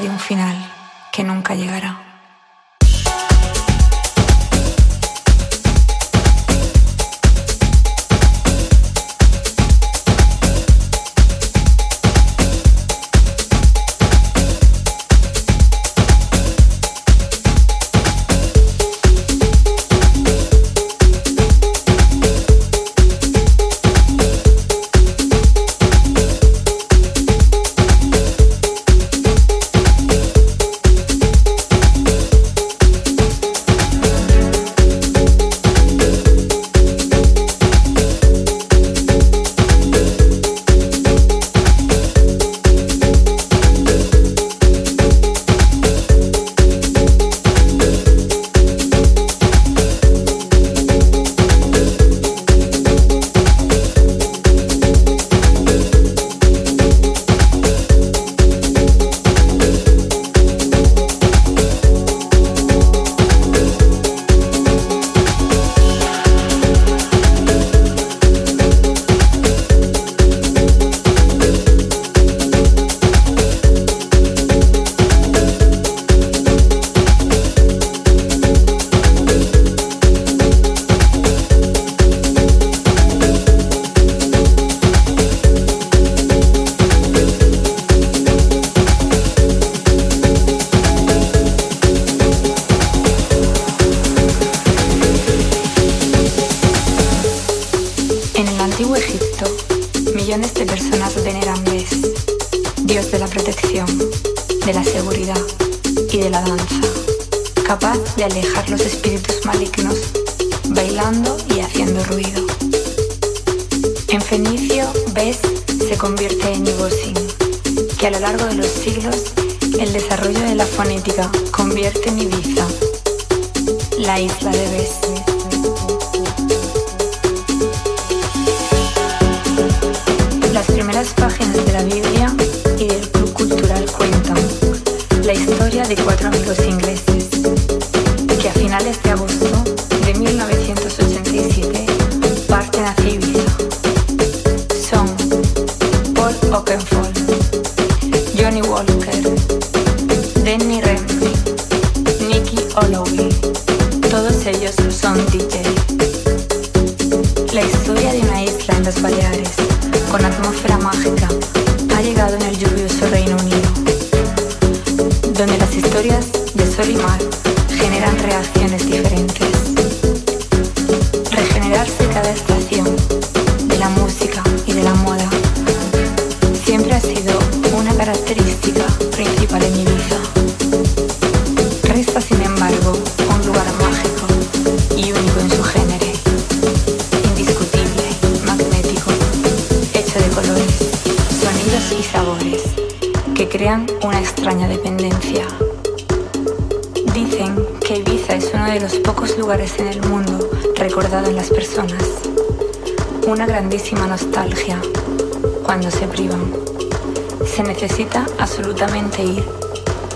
de un final que nunca llegará.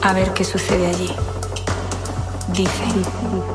A ver qué sucede allí. Dicen.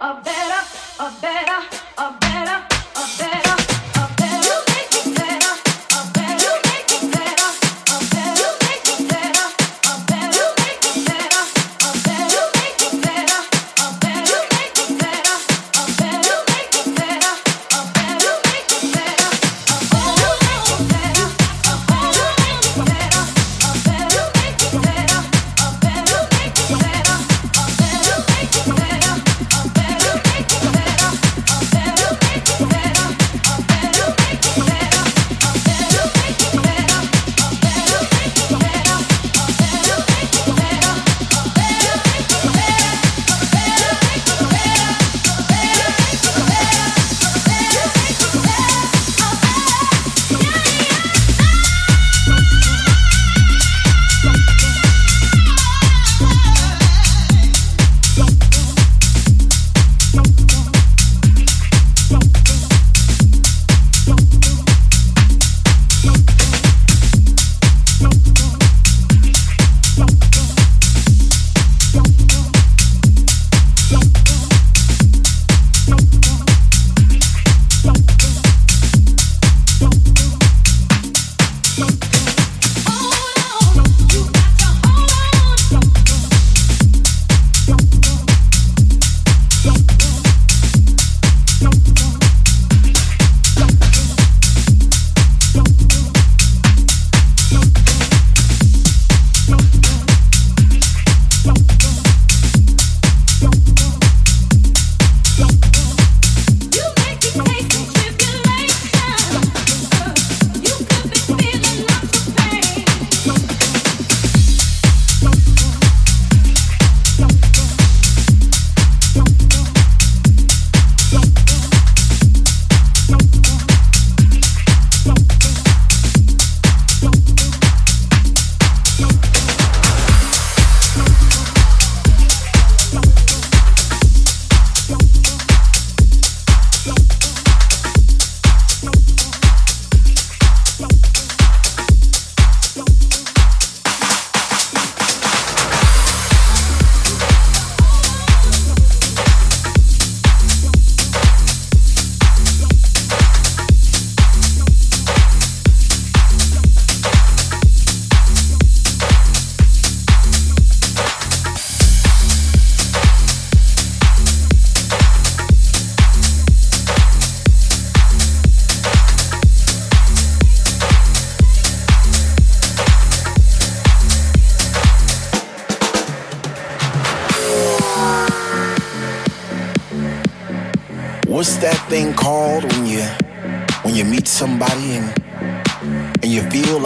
A better, a better, a better,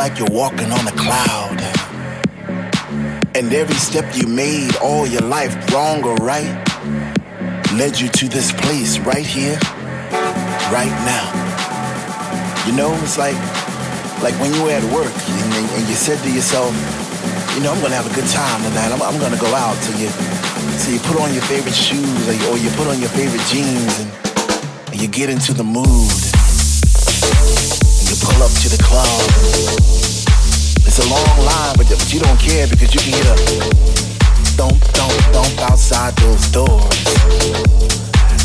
like you're walking on a cloud. And every step you made all your life, wrong or right, led you to this place right here, right now. You know, it's like like when you were at work and, and you said to yourself, you know, I'm gonna have a good time tonight. I'm, I'm gonna go out. So you, so you put on your favorite shoes or you, or you put on your favorite jeans and, and you get into the mood you pull up to the club. It's a long line, but, but you don't care because you can hear the thump, thump, thump outside those doors.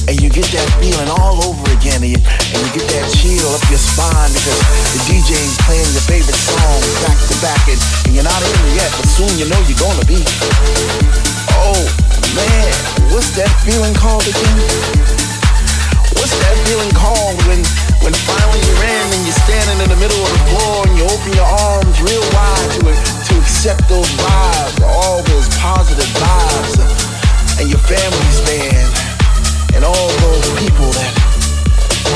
And you get that feeling all over again, and you, and you get that chill up your spine because the DJ's playing your favorite song back to back, and, and you're not in yet, but soon you know you're gonna be. Oh man, what's that feeling called again? What's that feeling called when when finally you're in and you're standing in the middle of the floor and you open your arms real wide to, to accept those vibes, all those positive vibes, and your family's there, and all those people that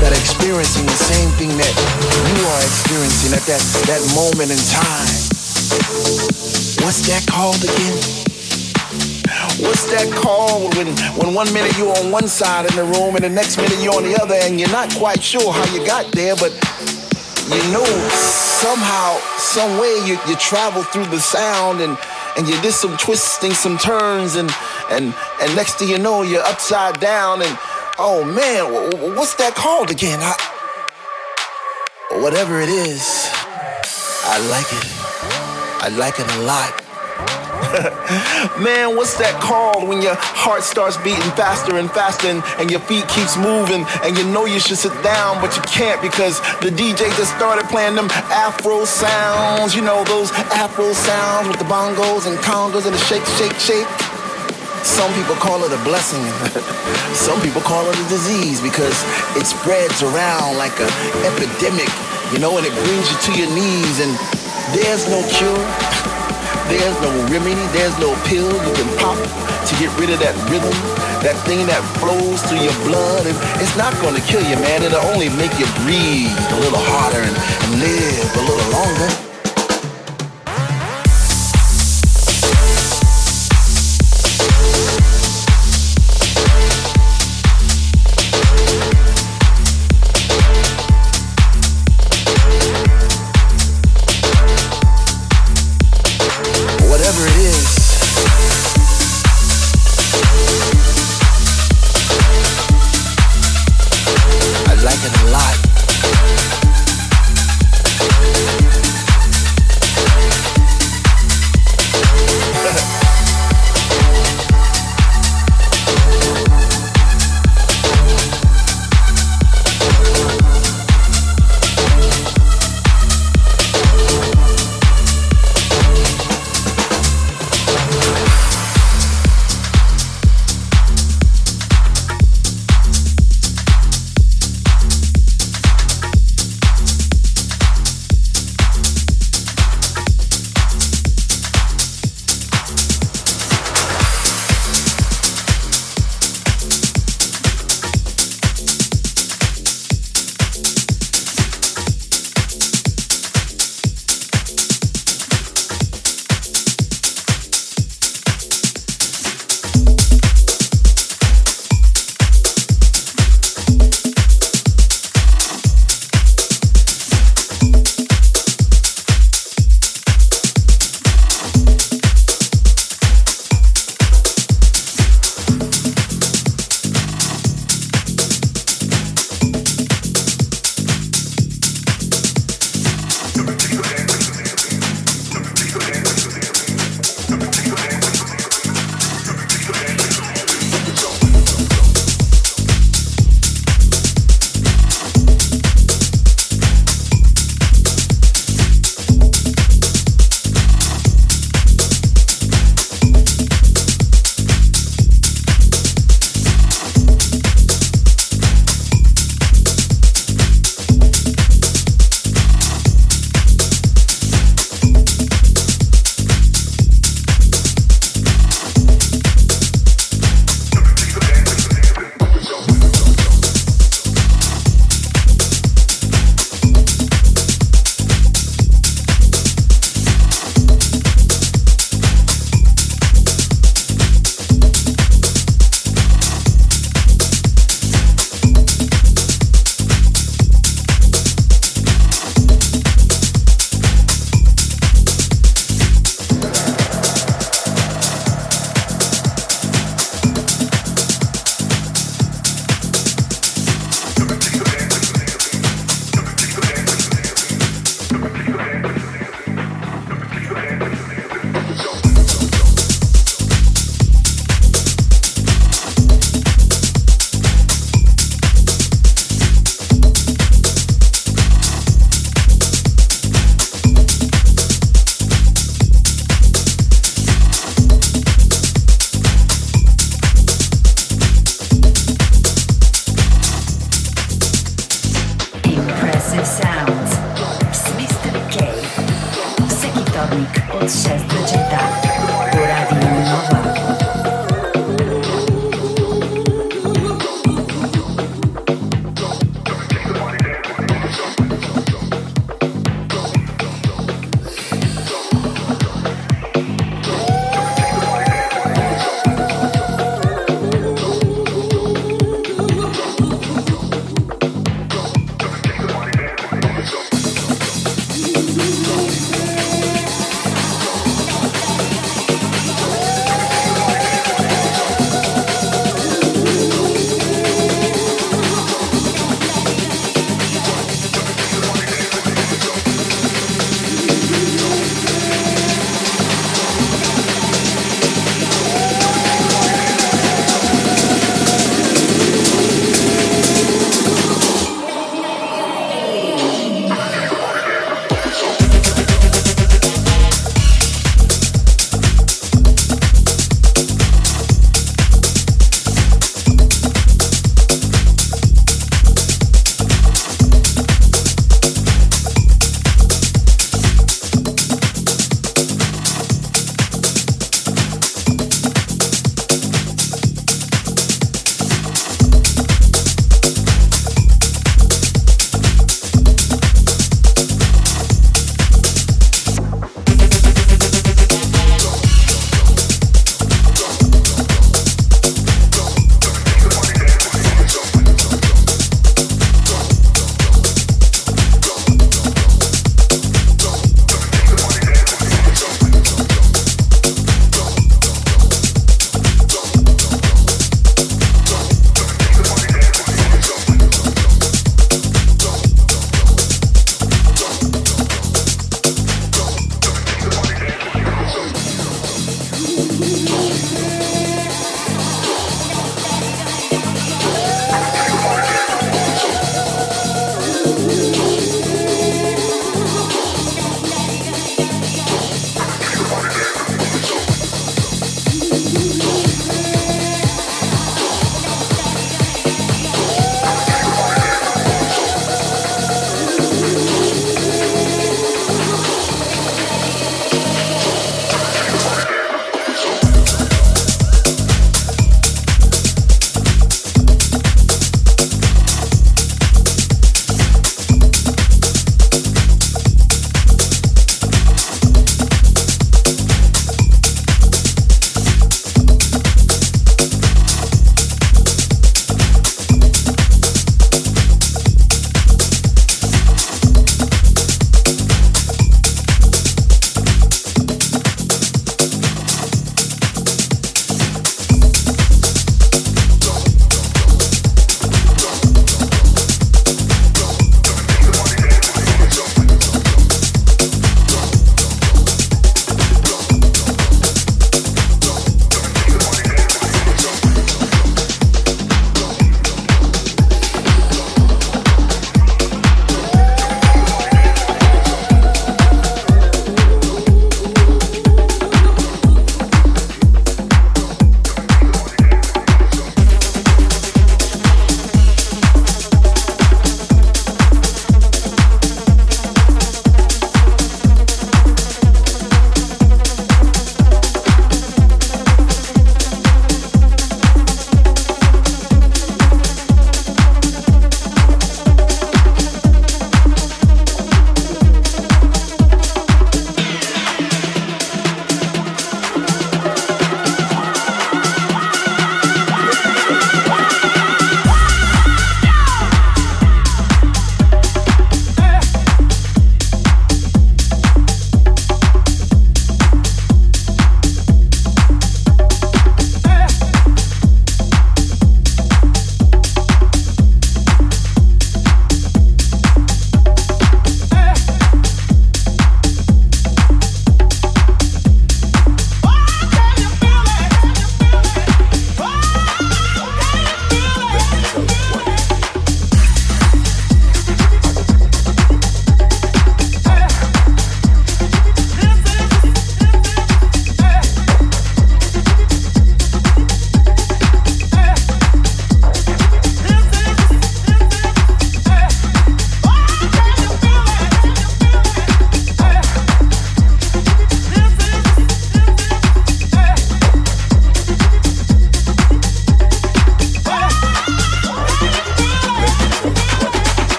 that are experiencing the same thing that you are experiencing at that, that moment in time. What's that called again? What's that called when, when one minute you're on one side in the room and the next minute you're on the other and you're not quite sure how you got there, but you know somehow, some way you, you travel through the sound and, and you did some twisting, some turns, and, and, and next thing you know, you're upside down and oh man, what's that called again? I, whatever it is, I like it. I like it a lot. Man, what's that called when your heart starts beating faster and faster and, and, your feet keeps moving and you know you should sit down but you can't because the DJ just started playing them Afro sounds. You know those Afro sounds with the bongos and congas and the shake, shake, shake. Some people call it a blessing. Some people call it a disease because it spreads around like an epidemic, you know, and it brings you to your knees and there's no cure. There's no remedy, there's no pill you can pop to get rid of that rhythm, that thing that flows through your blood. And it's not gonna kill you, man. It'll only make you breathe a little harder and, and live a little longer.